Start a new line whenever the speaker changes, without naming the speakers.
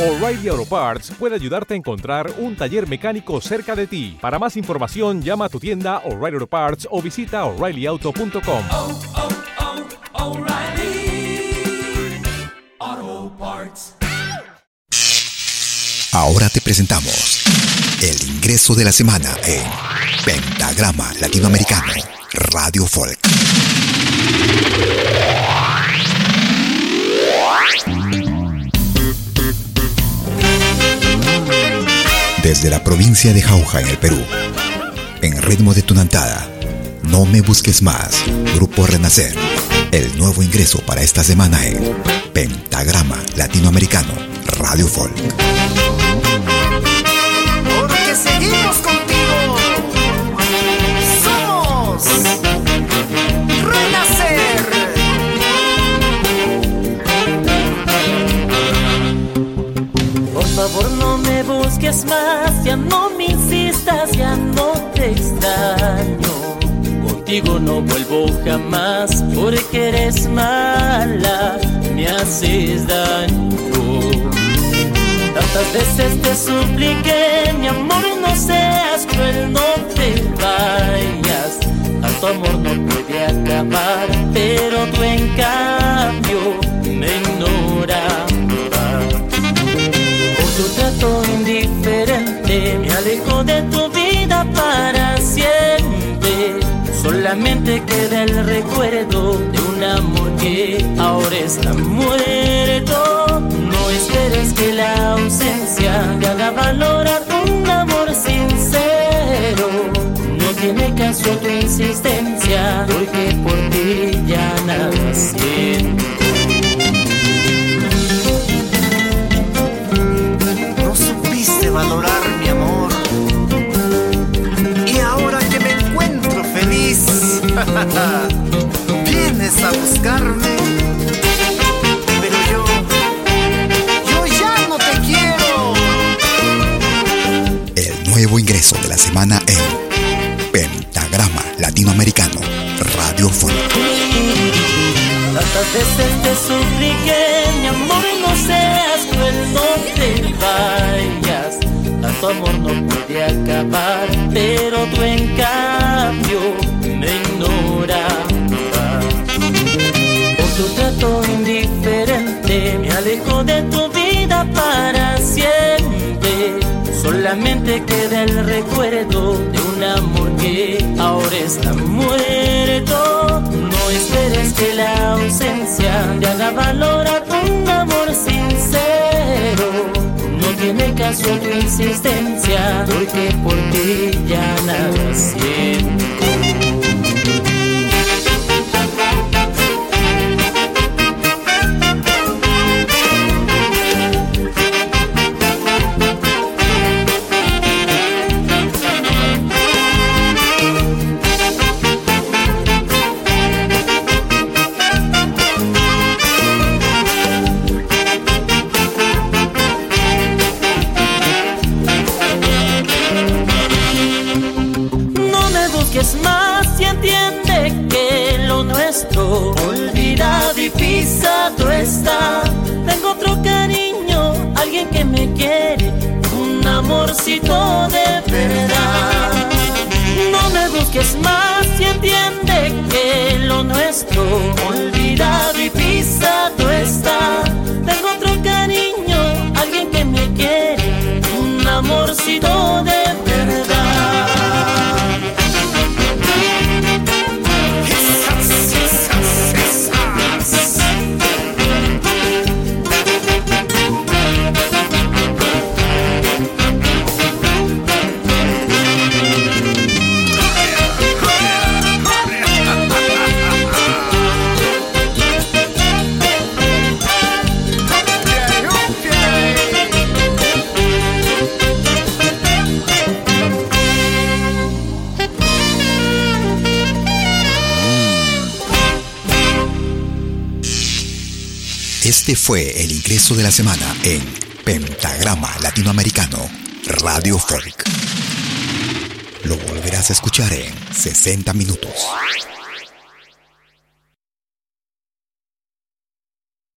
O'Reilly Auto Parts puede ayudarte a encontrar un taller mecánico cerca de ti. Para más información, llama a tu tienda O'Reilly Auto Parts o visita oreillyauto.com.
oh, oh, O'Reilly Auto Parts.
Ahora te presentamos el ingreso de la semana en Pentagrama Latinoamericano Radio Folk. Desde la provincia de Jauja en el Perú, en ritmo de tunantada, No me busques más, Grupo Renacer, el nuevo ingreso para esta semana en Pentagrama Latinoamericano Radio Folk.
Busques más, ya no me insistas, ya no te extraño. Contigo no vuelvo jamás porque eres mala, me haces daño. Tantas veces te supliqué, mi amor, no seas cruel, no te vayas. Tanto amor no puede acabar, pero tú en de tu vida para siempre. Solamente queda el recuerdo de un amor que ahora está muerto. No esperes que la ausencia te haga valorar un amor sincero. No tiene caso tu insistencia, porque por ti ya nada siento.
Valorar a buscarme. Pero yo, yo ya no te quiero.
El nuevo ingreso de la semana en Pentagrama Latinoamericano Radio Folk.
Tantas veces te supliqué, mi amor, no seas cruel, no te vayas. Tanto amor no alejo de tu vida para siempre. Solamente queda el recuerdo de un amor que ahora está muerto. No esperes que la ausencia te haga valorar un amor sincero. No tiene caso tu insistencia, porque por ti ya nada siento. De verdad. No me busques más y entiende que lo nuestro olvidado y pisado está. Tengo otro cariño, alguien que me quiere, un amorcito
Este fue el ingreso de la semana en Pentagrama Latinoamericano Radio Folk. Lo volverás a escuchar en 60 minutos.